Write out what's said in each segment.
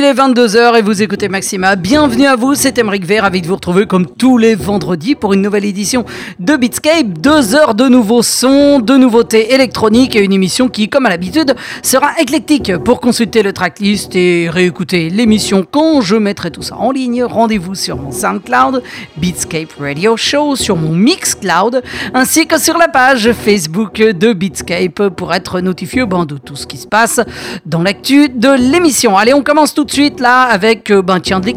Il est 22h et vous écoutez Maxima. Bienvenue à vous, c'est Emeric Vert avec vous retrouver comme tous les vendredis pour une nouvelle édition de Beatscape. Deux heures de nouveaux sons, de nouveautés électroniques et une émission qui, comme à l'habitude, sera éclectique. Pour consulter le tracklist et réécouter l'émission quand je mettrai tout ça en ligne, rendez-vous sur mon SoundCloud, Beatscape Radio Show, sur mon Mixcloud, ainsi que sur la page Facebook de Beatscape pour être notifié ben, de tout ce qui se passe dans l'actu de l'émission. Allez, on commence tout de suite là avec, euh, ben tiens, de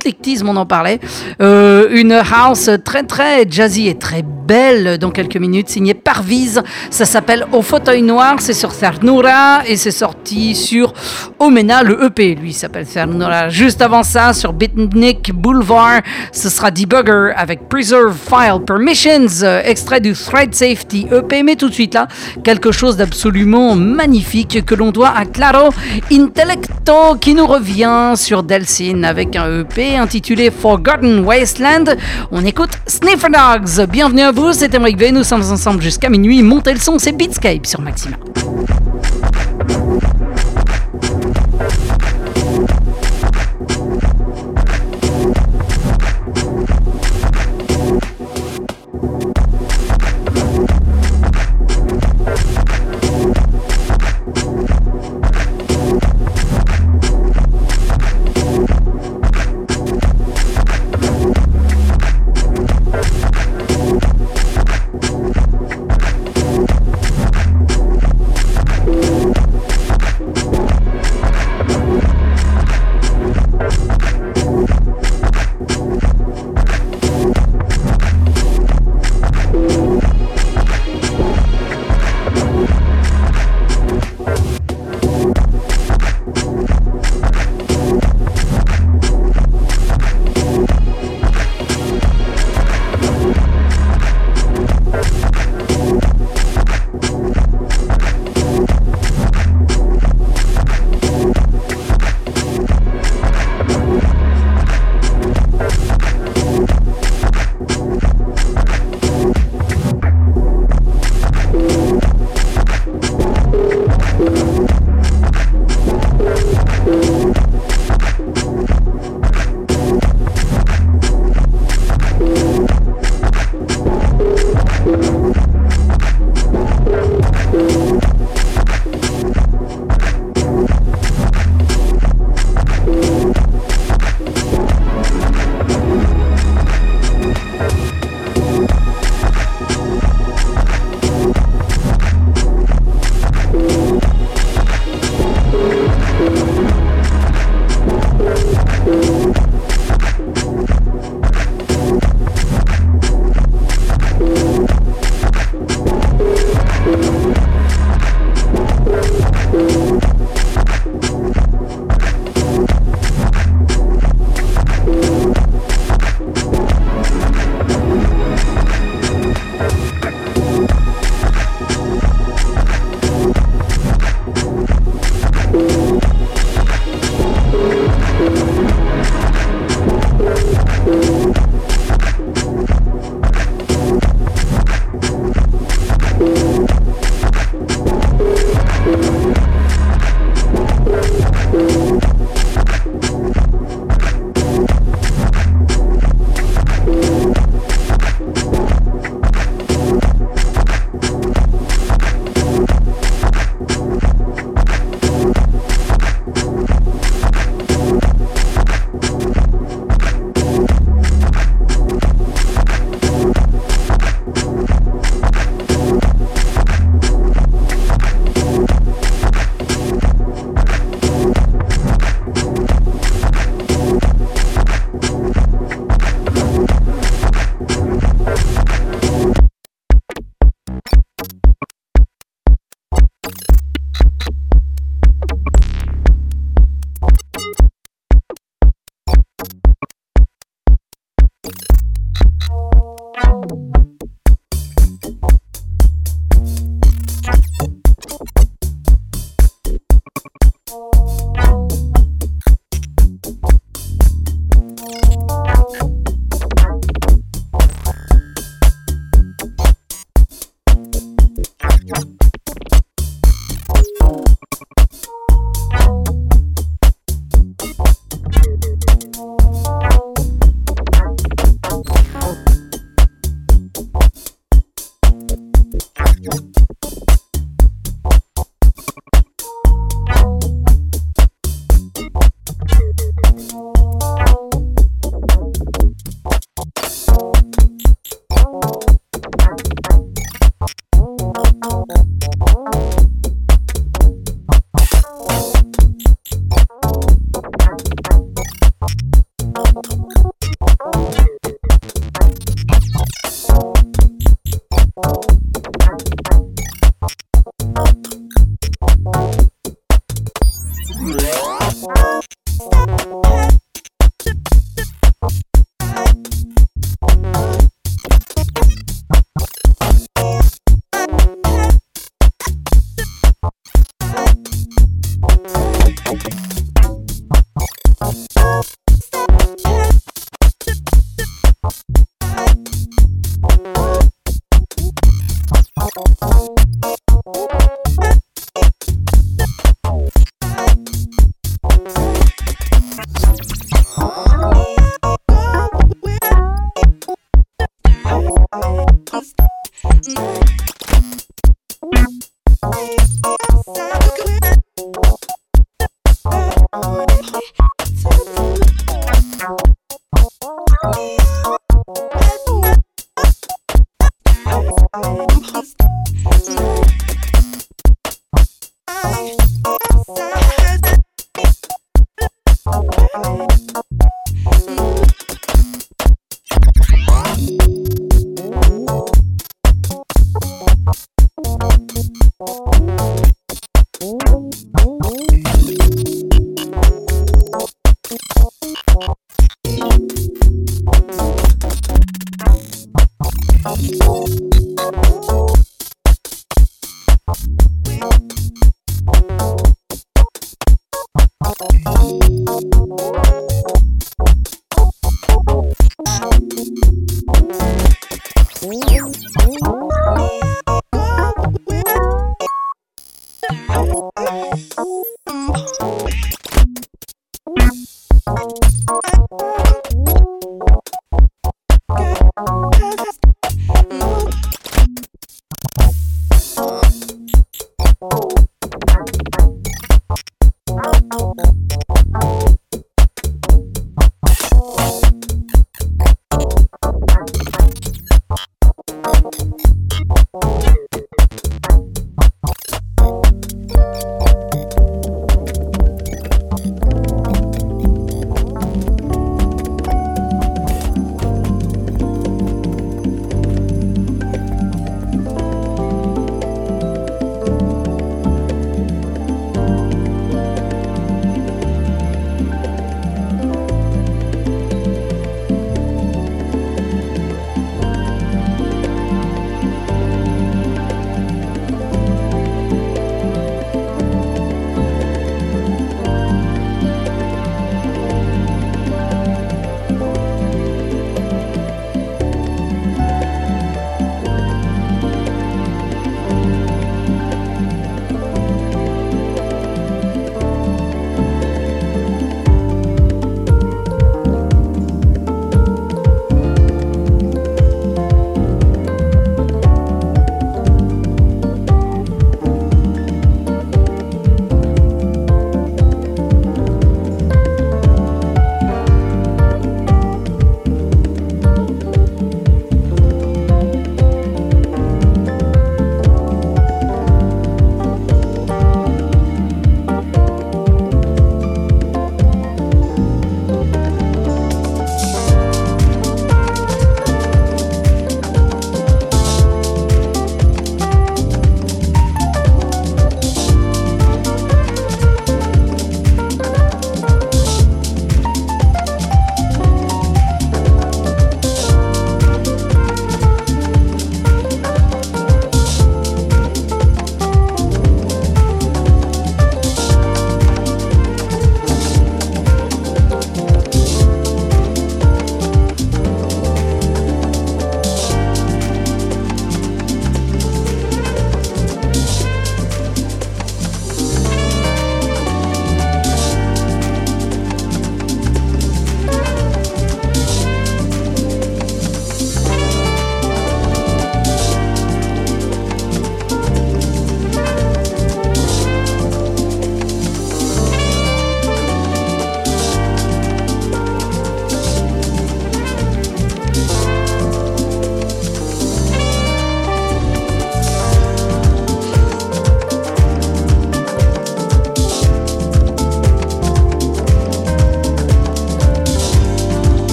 on en parlait. Euh, une house très très jazzy et très belle dans quelques minutes, signée Parvise. Ça s'appelle Au fauteuil noir, c'est sur Cernura et c'est sorti sur Omena, le EP, lui s'appelle Cernura. Juste avant ça, sur Bitnik Boulevard, ce sera Debugger avec Preserve File Permissions, extrait du Thread Safety EP. Mais tout de suite là, quelque chose d'absolument magnifique que l'on doit à Claro Intellecto qui nous revient sur Delsin avec un EP intitulé Forgotten Wasteland. On écoute Sniffer Dogs. Bienvenue à vous, Emmerich V. Nous sommes ensemble jusqu'à minuit. Montez le son, c'est Beatscape sur Maxima.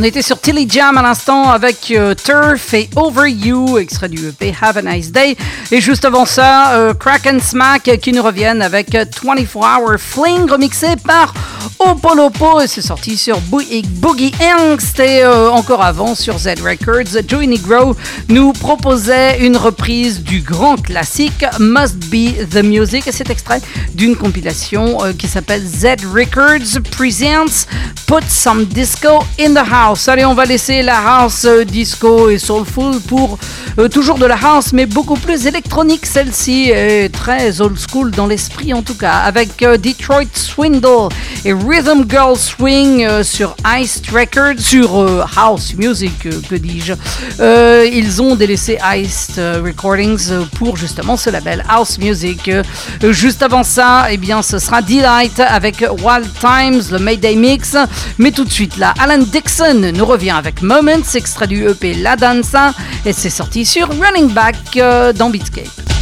On était sur Tilly Jam à l'instant avec euh, Turf et Over You, extrait du EP Have a Nice Day. Et juste avant ça, euh, Crack and Smack qui nous reviennent avec 24 Hour Fling remixé par Opolopo et c'est sorti sur Boogie Angst et euh, encore avant sur Z Records. Joey Negro nous proposait une reprise du grand classique Must Be the Music et cet extrait d'une compilation qui s'appelle Z Records Presents Put Some Disco in the House. Allez, on va laisser la house euh, disco et soulful pour euh, toujours de la house, mais beaucoup plus électronique celle-ci, est très old school dans l'esprit en tout cas, avec euh, Detroit Swindle Rhythm Girl Swing sur Ice Records, sur House Music, que dis-je. ils ont délaissé Ice Recordings pour justement ce label House Music. juste avant ça, eh bien, ce sera Delight avec Wild Times, le Mayday Mix, mais tout de suite là, Alan Dixon nous revient avec Moments, extrait du EP La Danza, et c'est sorti sur Running Back euh, dans Beatscape.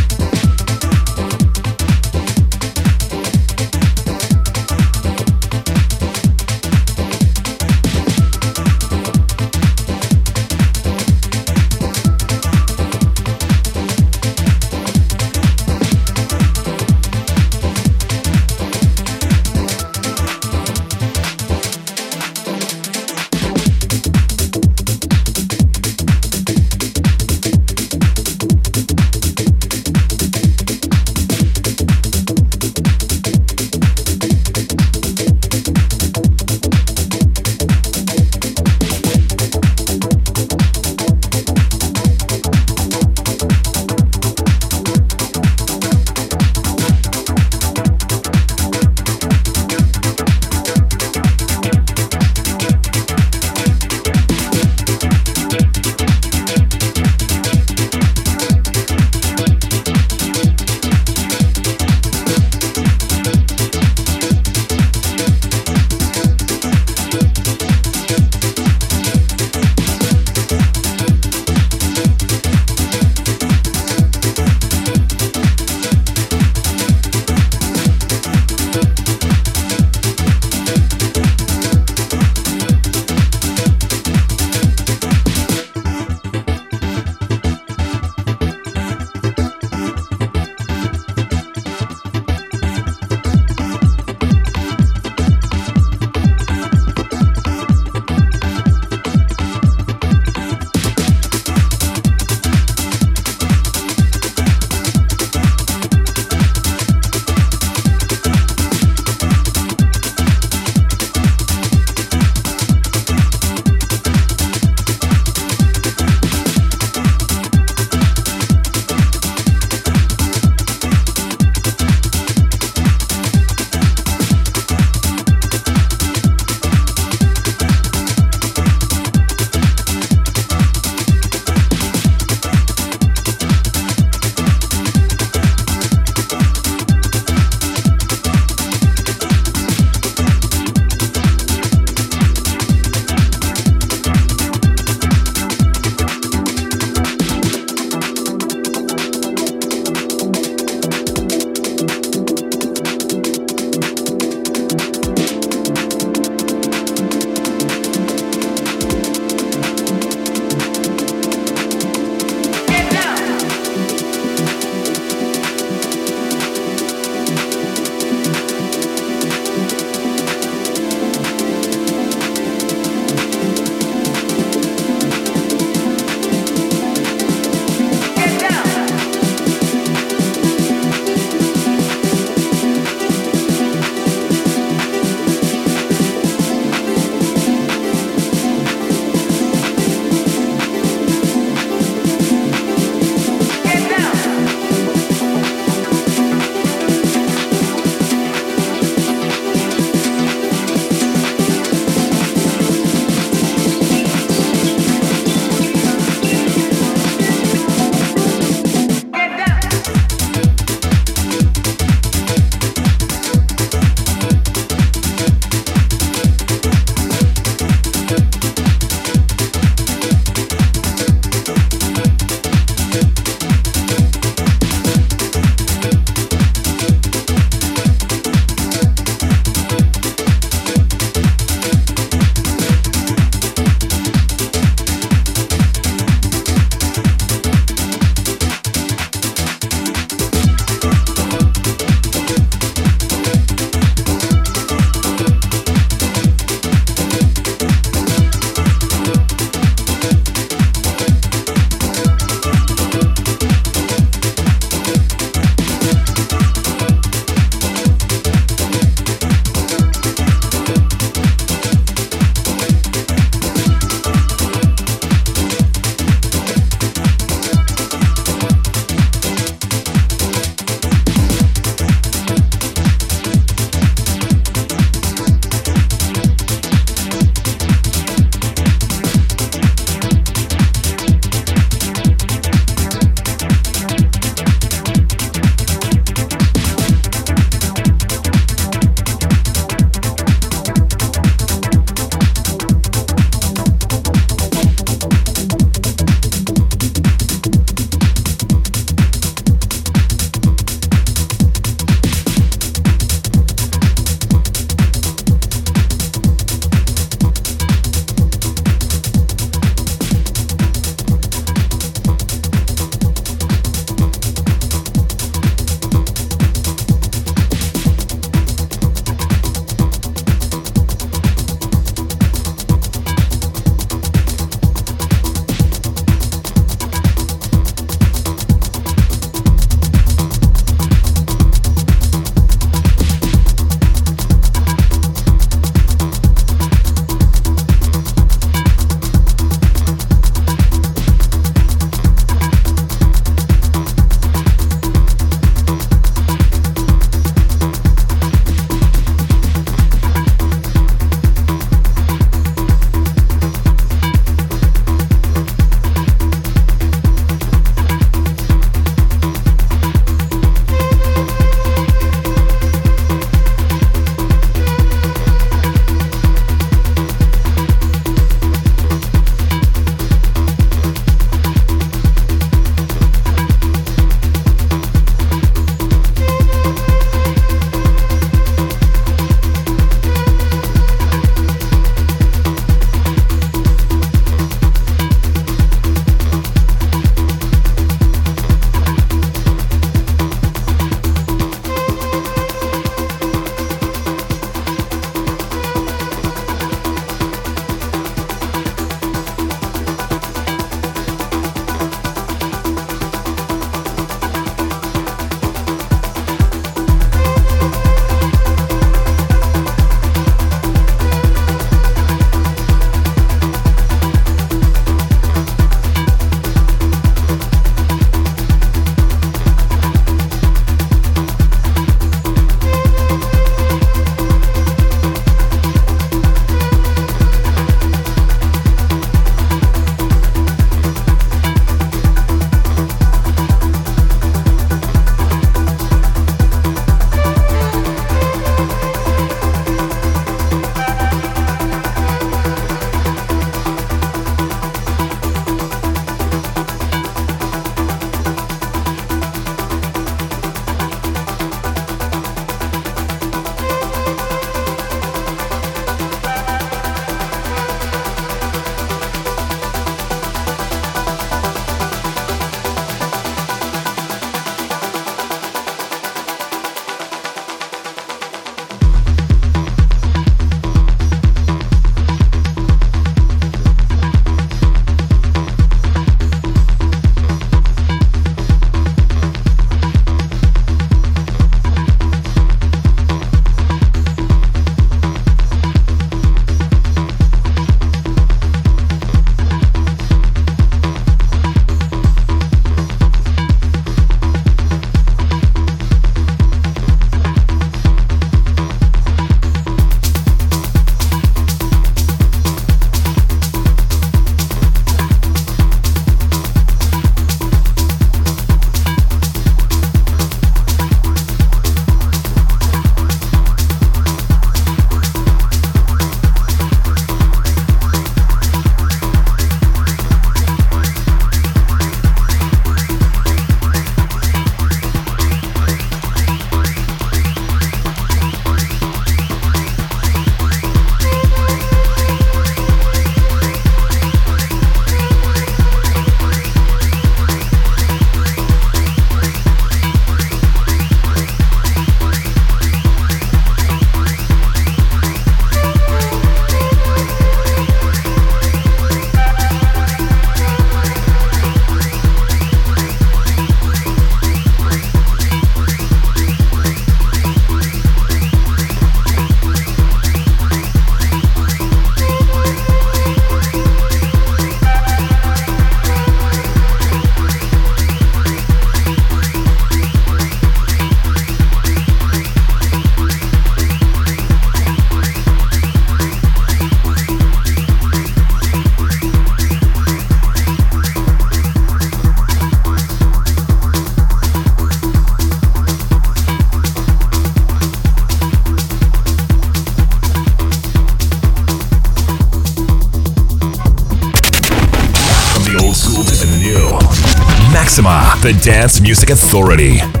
Maxima, the dance music authority.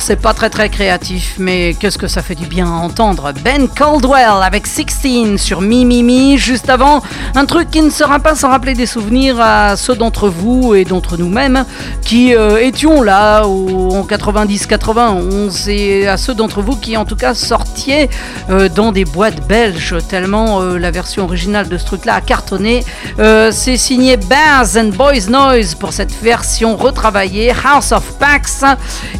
C'est pas très très créatif, mais qu'est-ce que ça fait du bien à entendre? Ben Caldwell avec 16 sur Mimimi, juste avant, un truc qui ne sera pas sans rappeler des souvenirs à ceux d'entre vous et d'entre nous-mêmes qui euh, étions là en 90-91 et à ceux d'entre vous qui en tout cas sortiez euh, dans des boîtes belges tellement euh, la version originale de ce truc-là a cartonné. c'est signé Baz and Boys Noise pour cette version retravaillée, House of Pax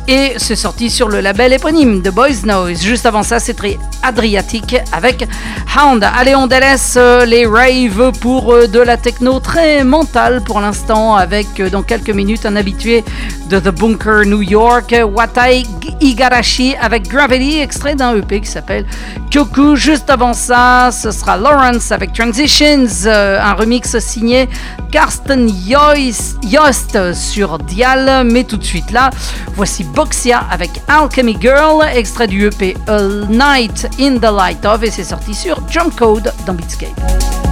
et sorti sur le label éponyme de Boys Noise. Juste avant ça, c'est très Adriatique avec Hound. Allez, on délaisse euh, les raves pour euh, de la techno très mentale pour l'instant, avec euh, dans quelques minutes un habitué de The Bunker New York, Watai Igarashi avec Gravity, extrait d'un EP qui s'appelle Kyoku. Juste avant ça, ce sera Lawrence avec Transitions, un remix signé Karsten Yost sur Dial. Mais tout de suite là, voici Boxia avec Alchemy Girl, extrait du EP All Night in the Light of, et c'est sorti sur Jump Code dans. Beatscape,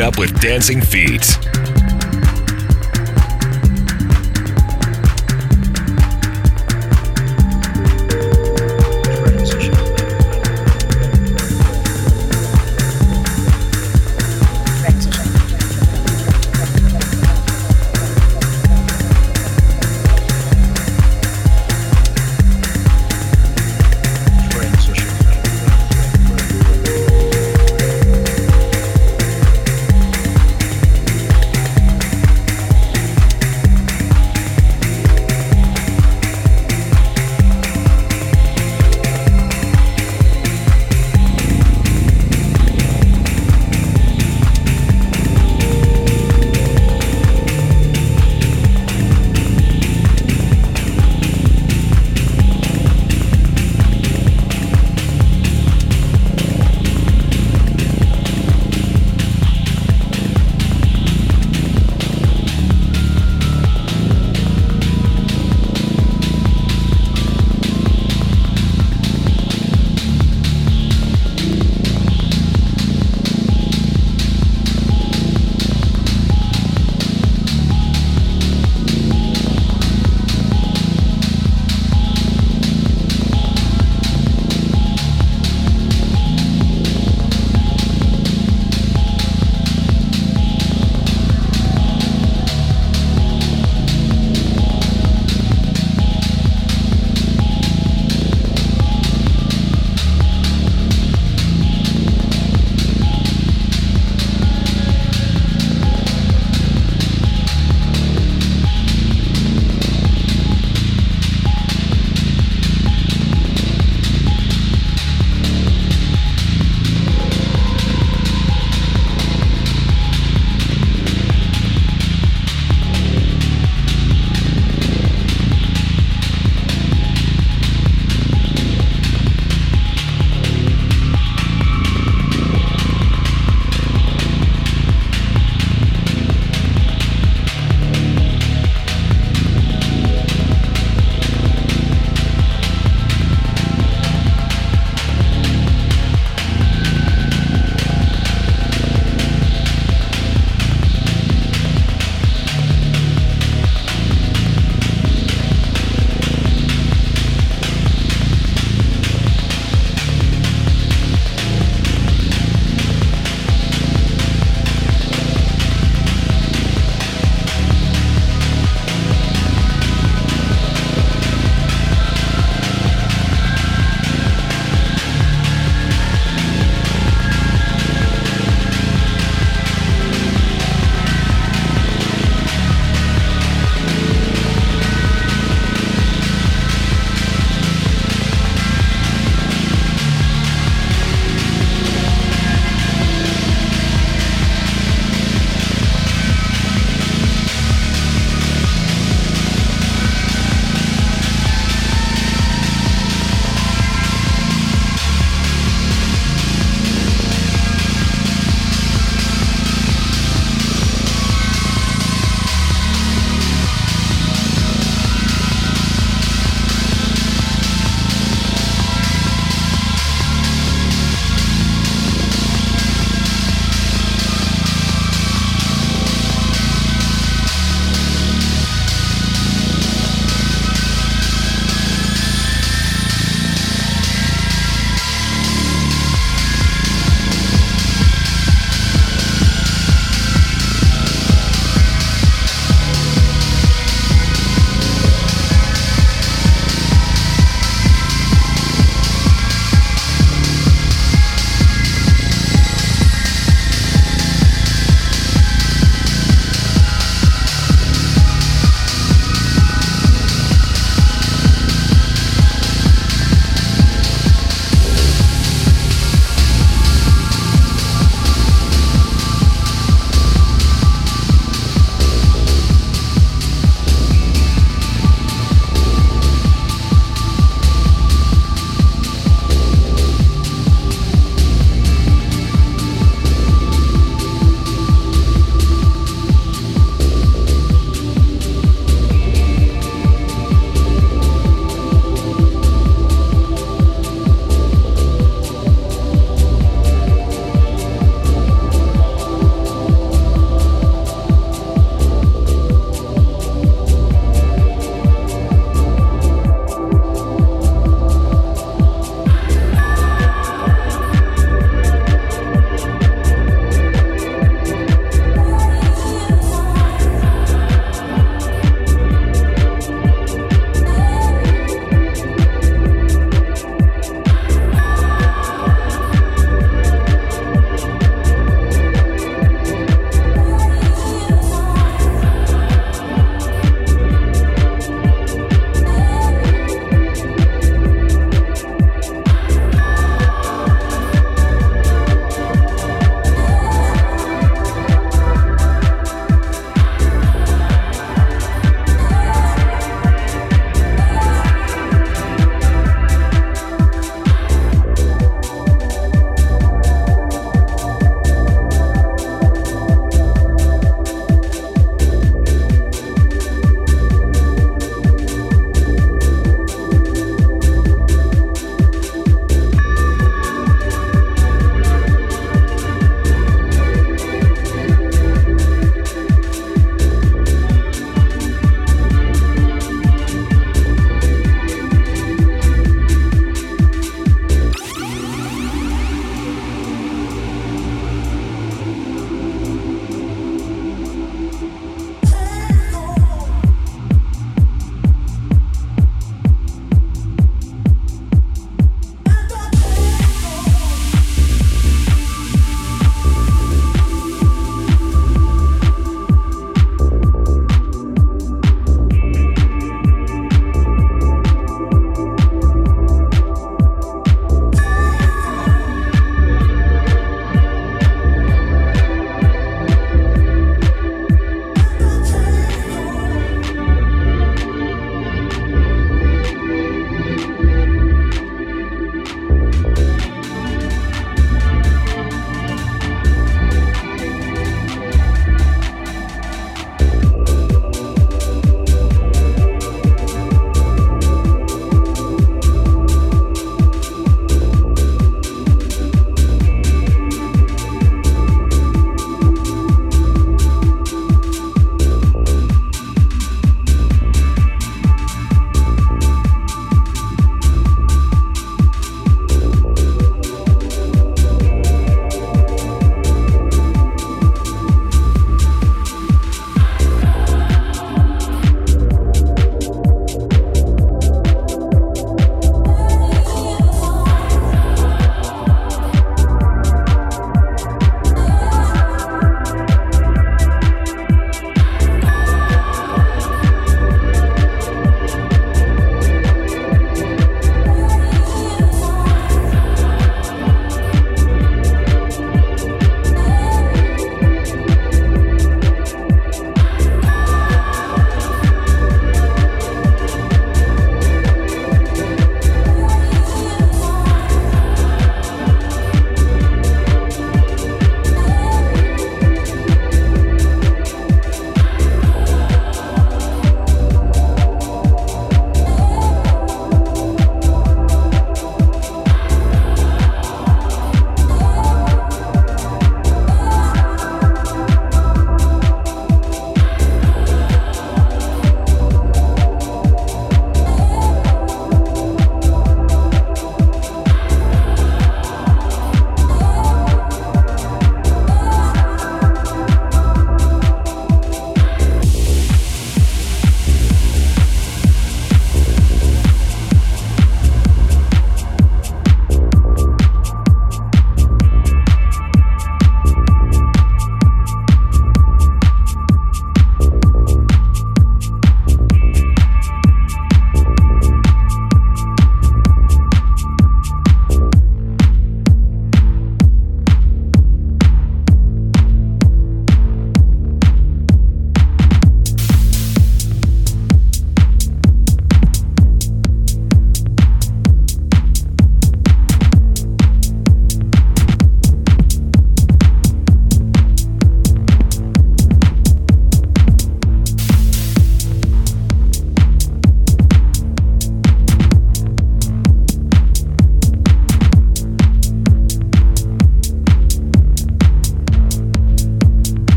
up with dancing feet.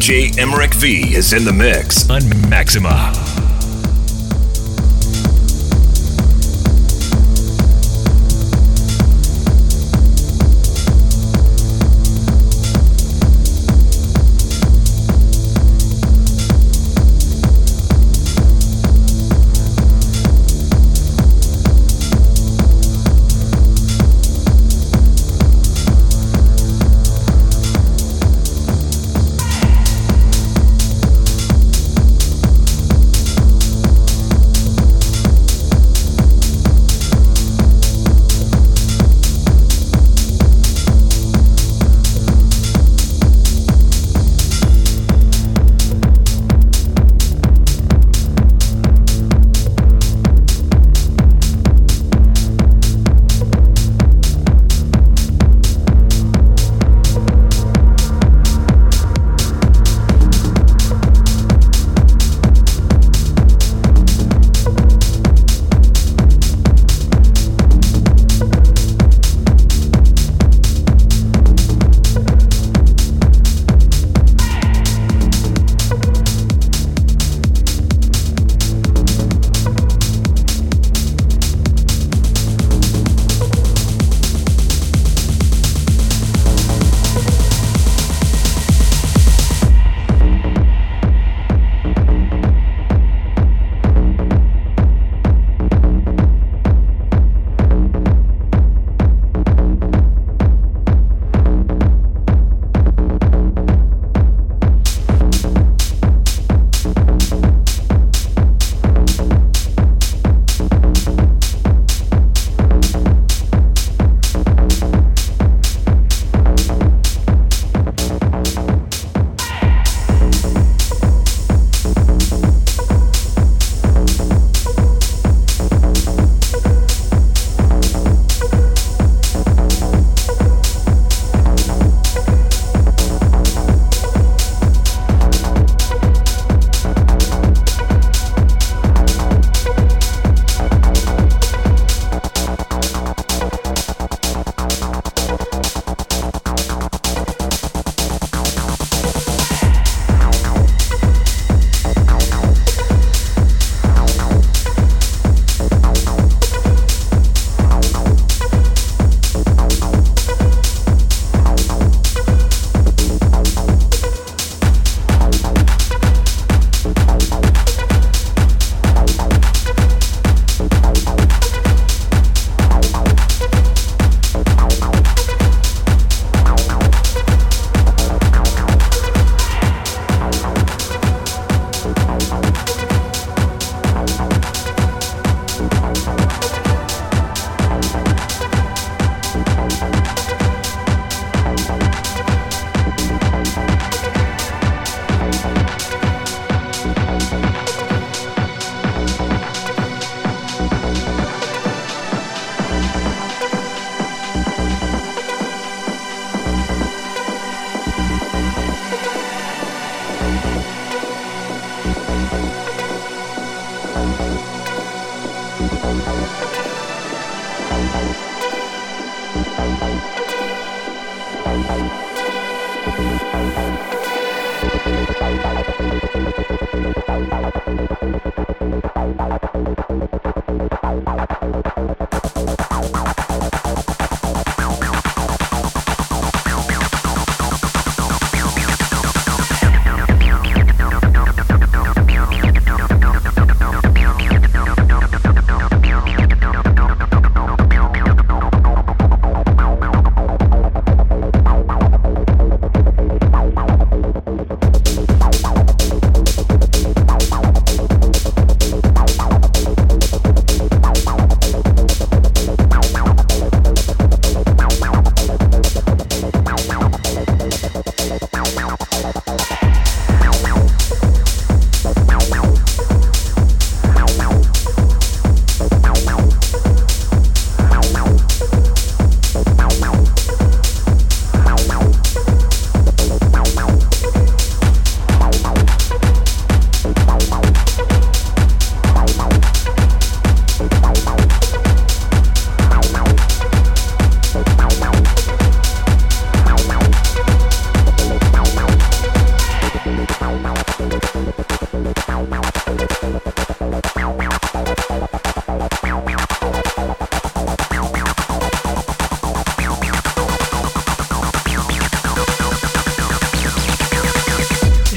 DJ Emmerich V is in the mix on Maxima.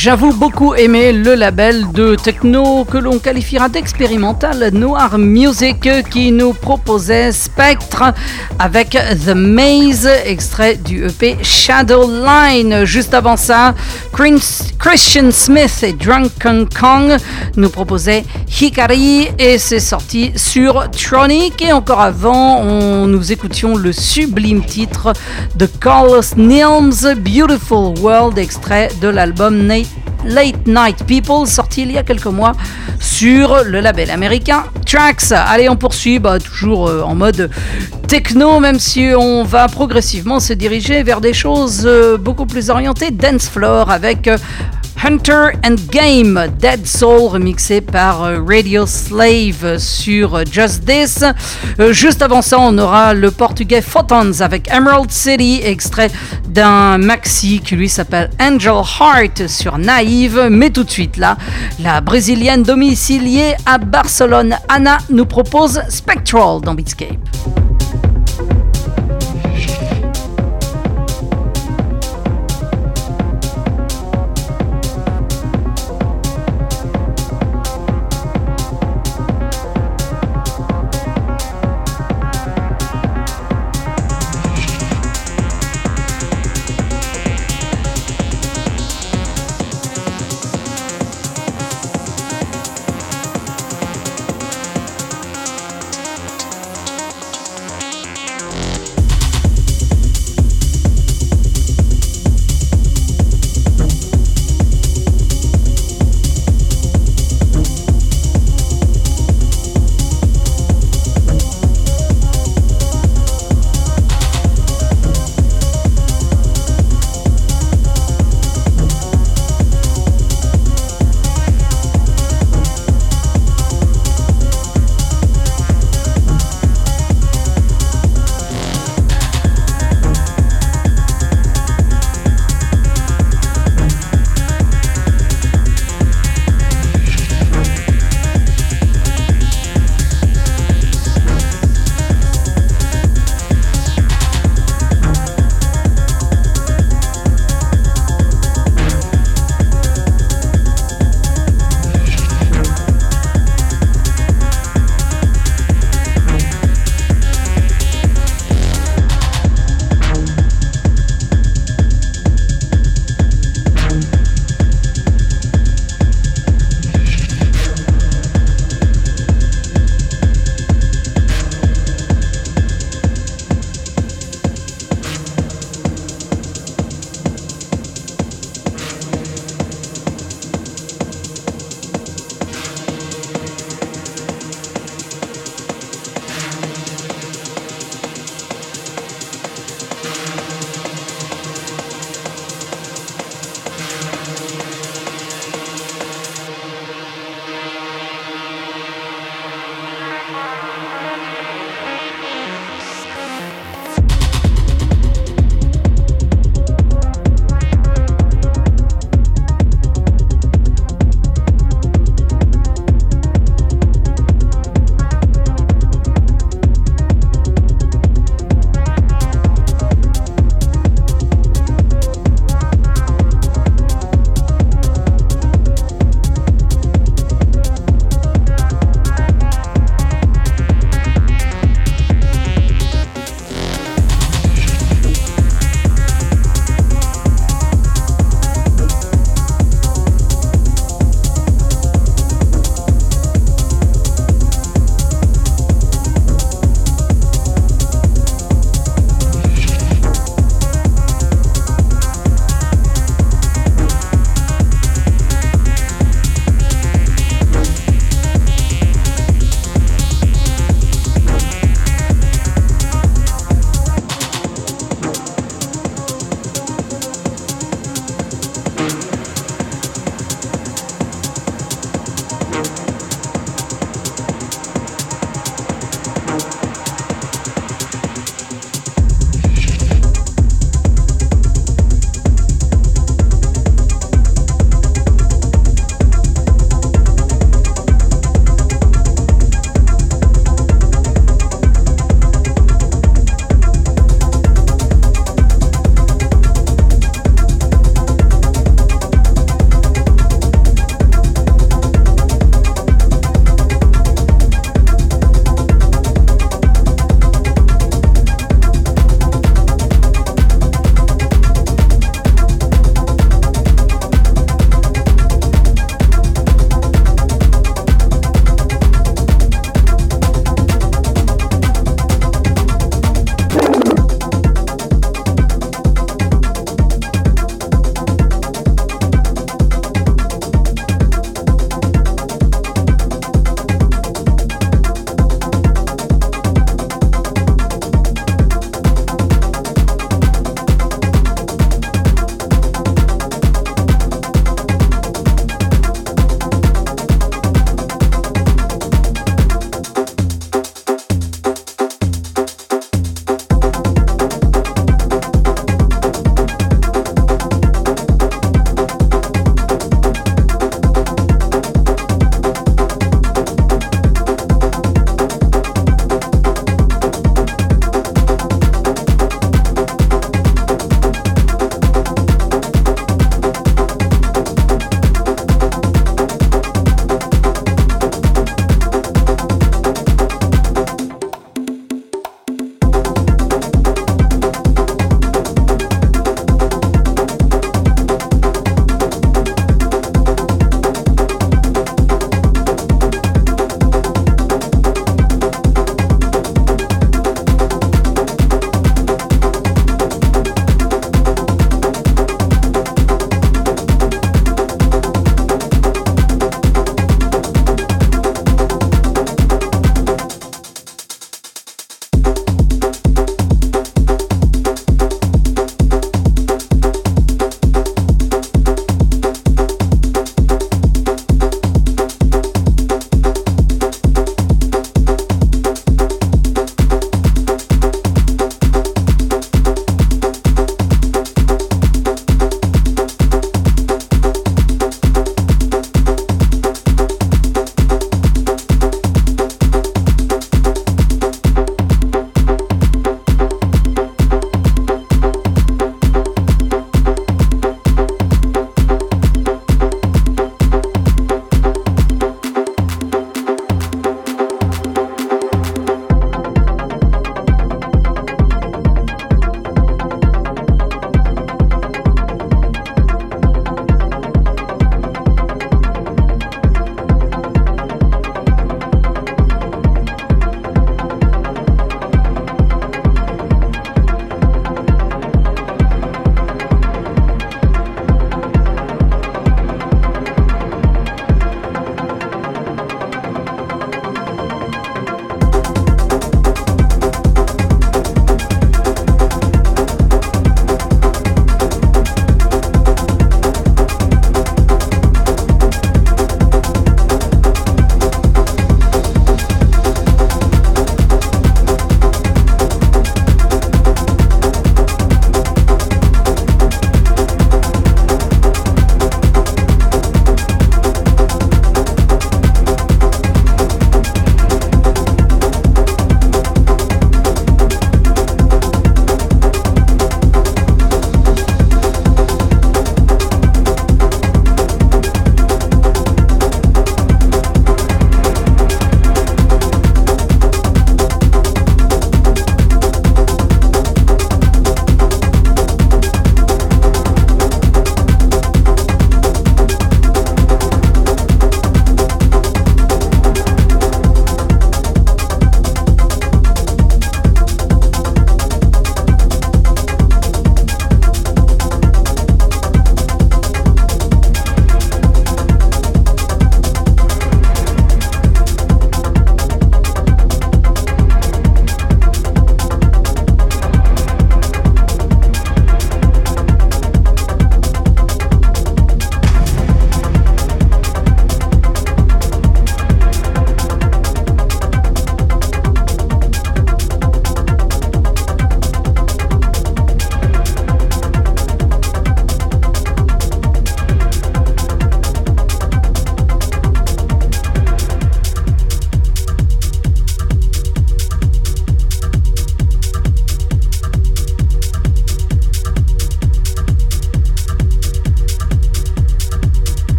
J'avoue beaucoup aimer le label de techno que l'on qualifiera d'expérimental Noir Music qui nous proposait Spectre avec The Maze, extrait du EP Shadow Line. Juste avant ça, Christian Smith et Drunken Kong nous proposaient Hikari et c'est sorti sur Tronic. Et encore avant, on, nous écoutions le sublime titre de Carlos Nilms, Beautiful World, extrait de l'album Late Night People, sorti il y a quelques mois sur le label américain Tracks. Allez, on poursuit, bah, toujours euh, en mode techno, même si on va progressivement se diriger vers des choses euh, beaucoup plus orientées dance floor avec euh, Hunter and Game, Dead Soul remixé par euh, Radio Slave sur Just This. Euh, juste avant ça, on aura le portugais Photons avec Emerald City, extrait d'un maxi qui lui s'appelle Angel Heart sur Naïve. Mais tout de suite là, la brésilienne domiciliée à Barcelone, Anna, nous propose Spectral dans Beatscape.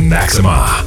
Maxima.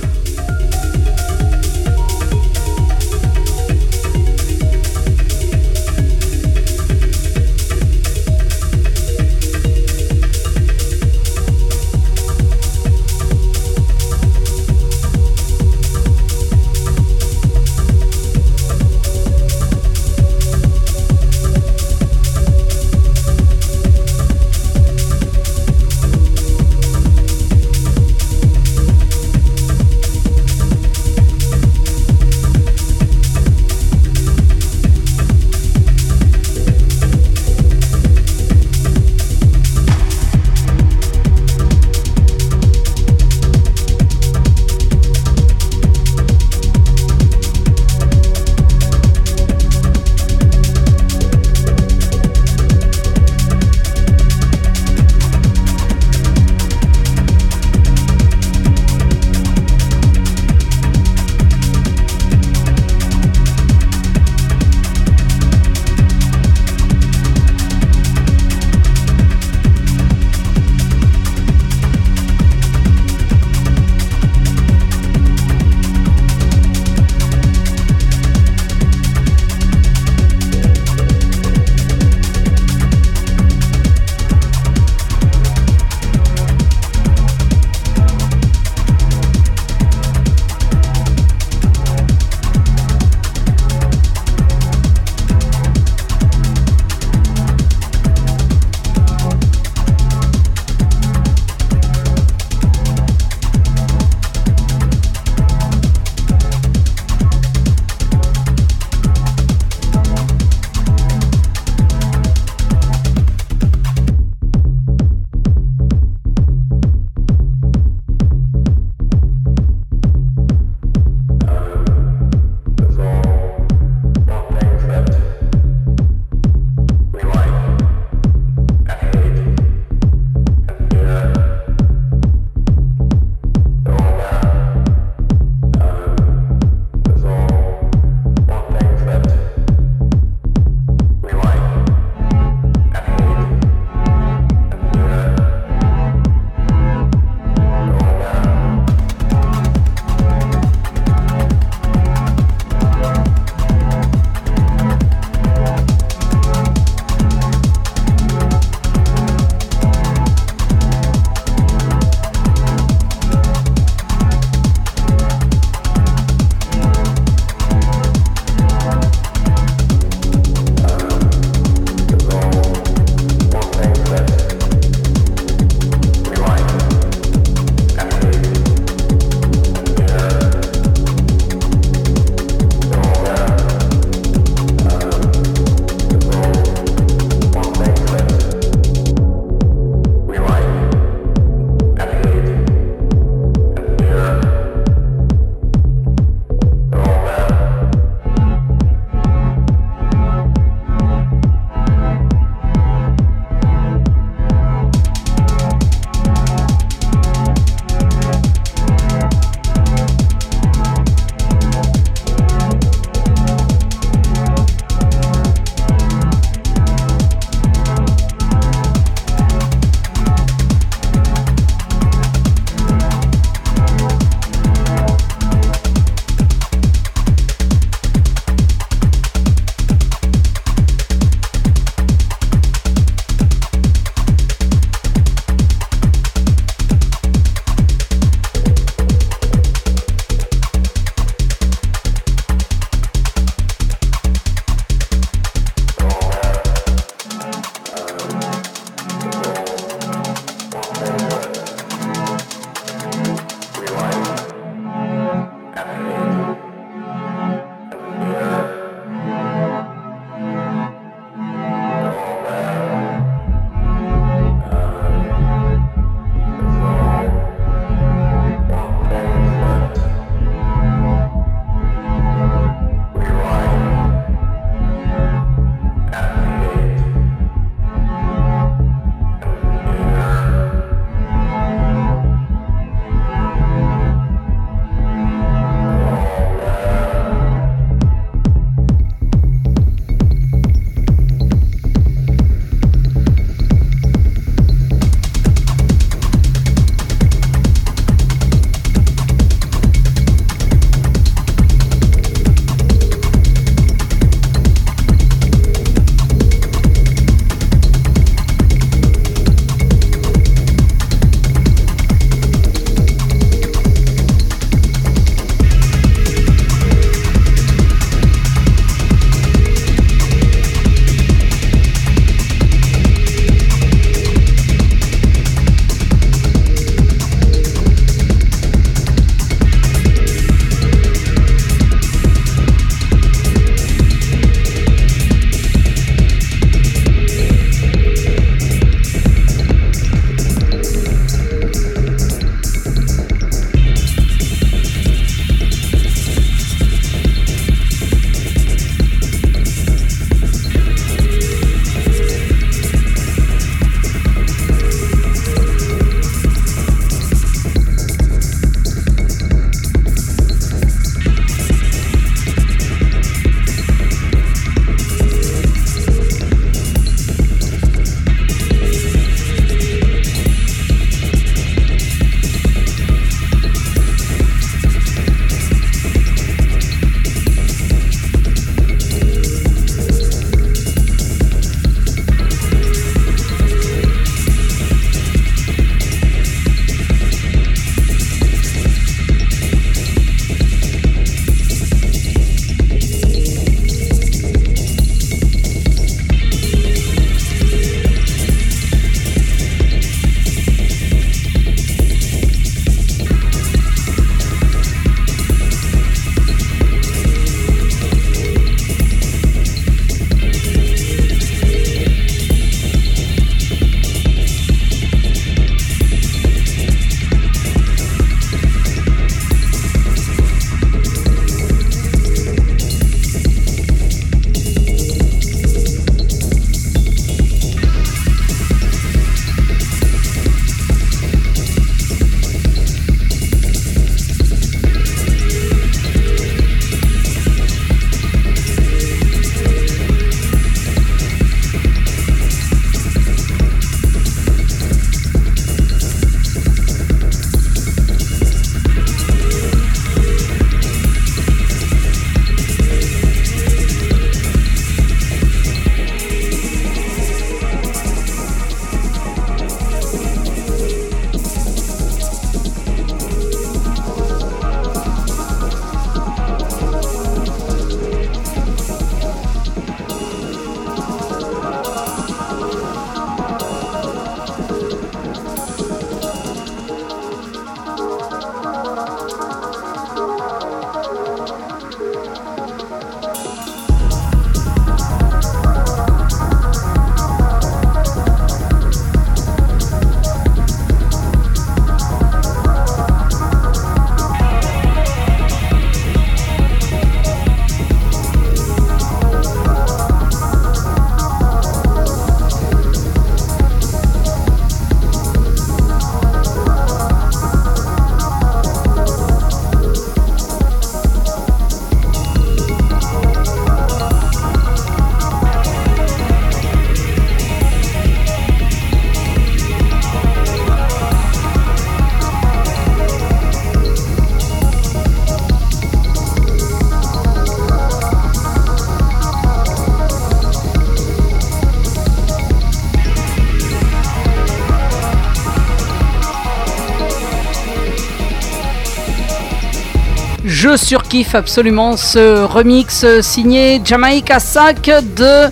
Je surkiffe absolument ce remix signé Jamaica Sack de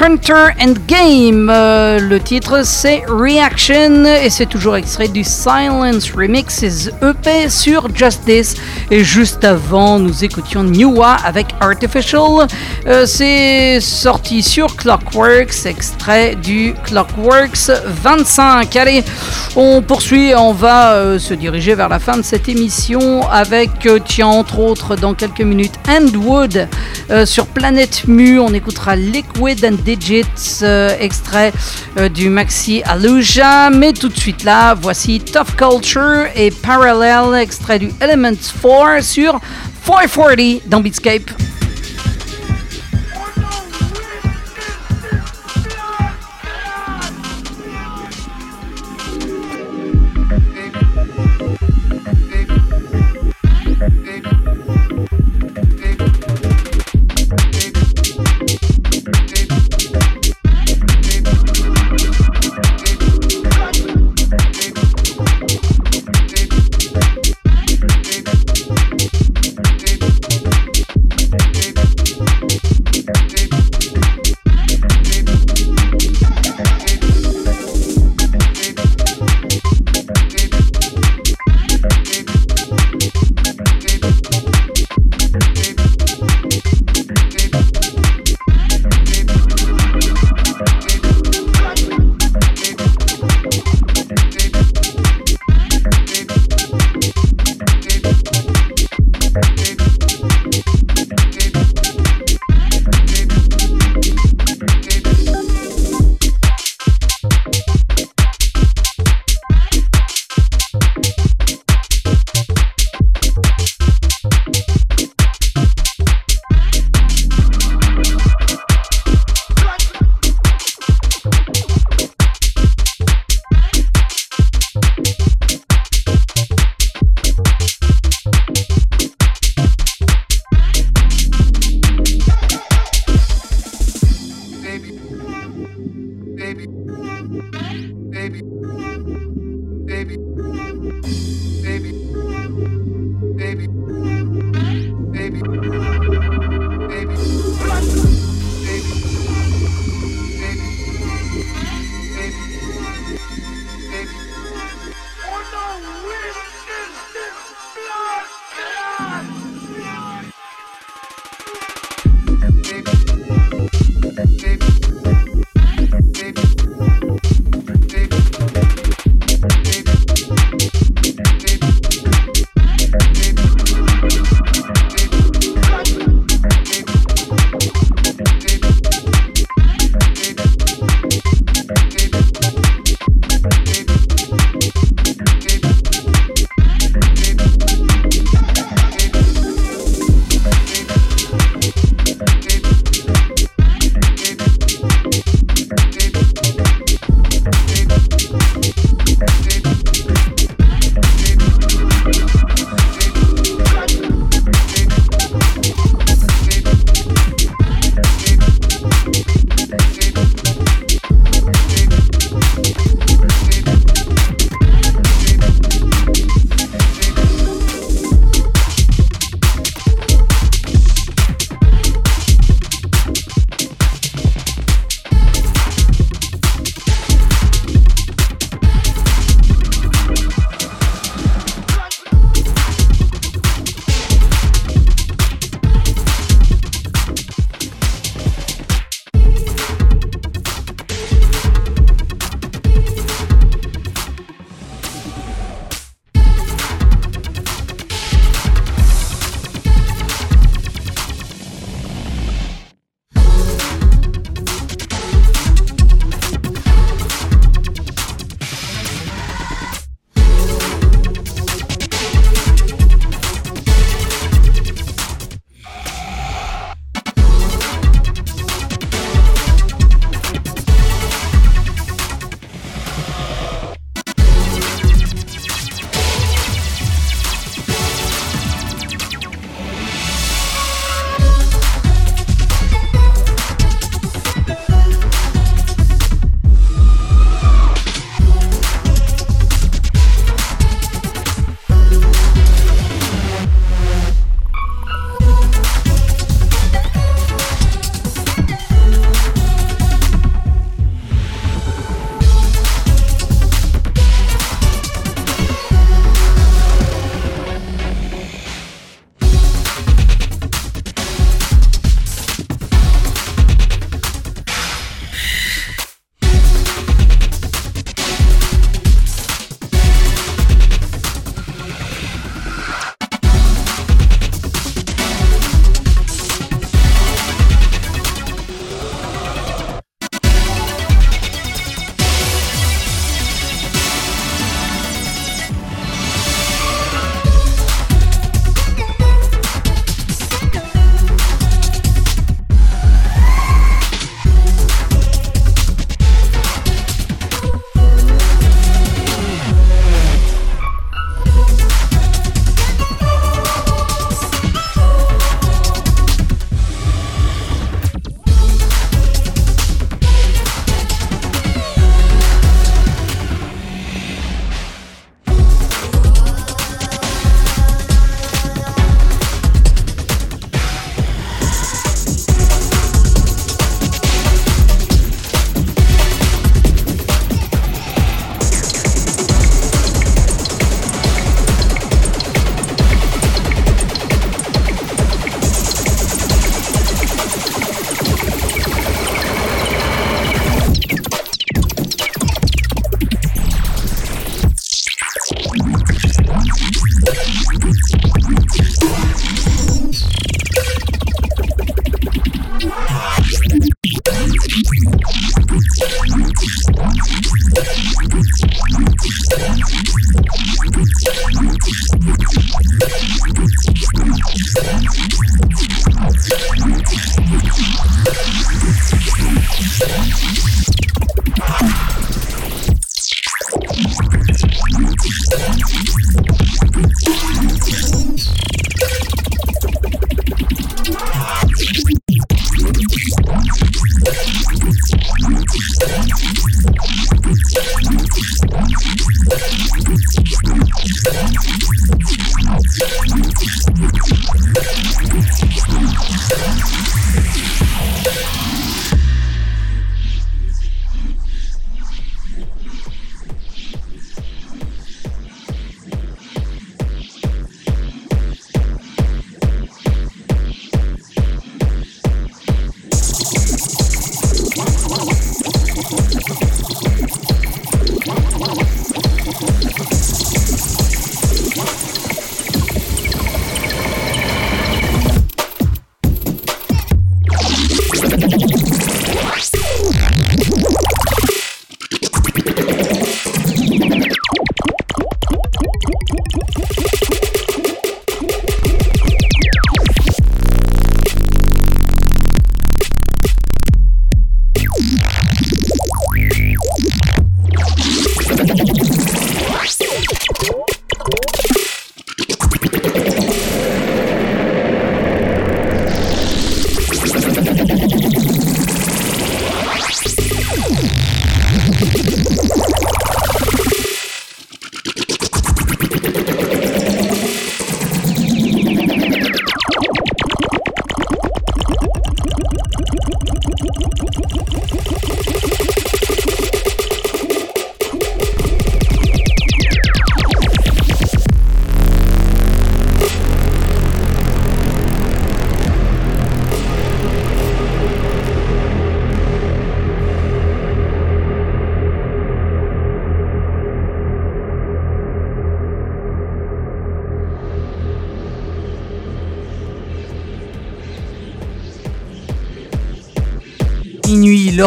Hunter and Game. Euh, le titre c'est Reaction et c'est toujours extrait du Silence Remixes EP sur Justice. Et juste avant, nous écoutions Newa avec Artificial. Euh, c'est sorti sur Clockworks, extrait du Clockworks 25. Allez, on poursuit, on va euh, se diriger vers la fin de cette émission avec, tiens, entre autres, dans quelques minutes, Endwood sur Planète Mu. On écoutera Liquid and Digits, euh, extrait euh, du maxi Aluja. Mais tout de suite là, voici Tough Culture et Parallel, extrait du Elements 4 sur 440 dans Beatscape.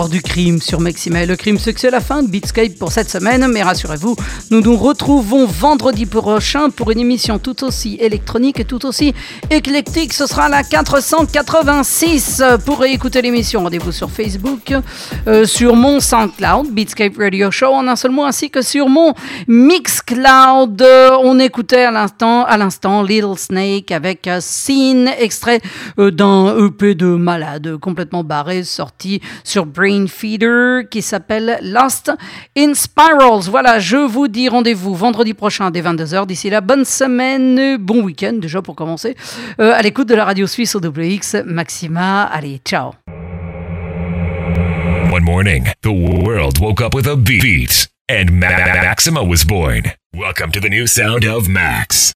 Du crime sur Maxima et le crime, c'est que c'est la fin de Beatscape pour cette semaine, mais rassurez-vous, nous nous retrouvons vendredi prochain pour une émission tout aussi électronique et tout aussi éclectique. Ce sera la 486. Pour écouter l'émission, rendez-vous sur Facebook, euh, sur mon SoundCloud, Beatscape Radio Show en un seul mot, ainsi que sur mon Mixcloud. Euh, on écoutait à l'instant, à l'instant Little Snake avec un Scene, extrait euh, d'un EP de malade complètement barré, sorti sur Brain Feeder qui s'appelle Lost in Spirals. Voilà, je vous dis rendez-vous vendredi prochain dès 22h. D'ici là, bonne semaine, bon week-end déjà pour commencer. Euh, à l'écoute de la radio suisse au Maxima. Allez, ciao. One morning, the world woke up with a beat, and Ma- Maxima was born. Welcome to the new sound of Max.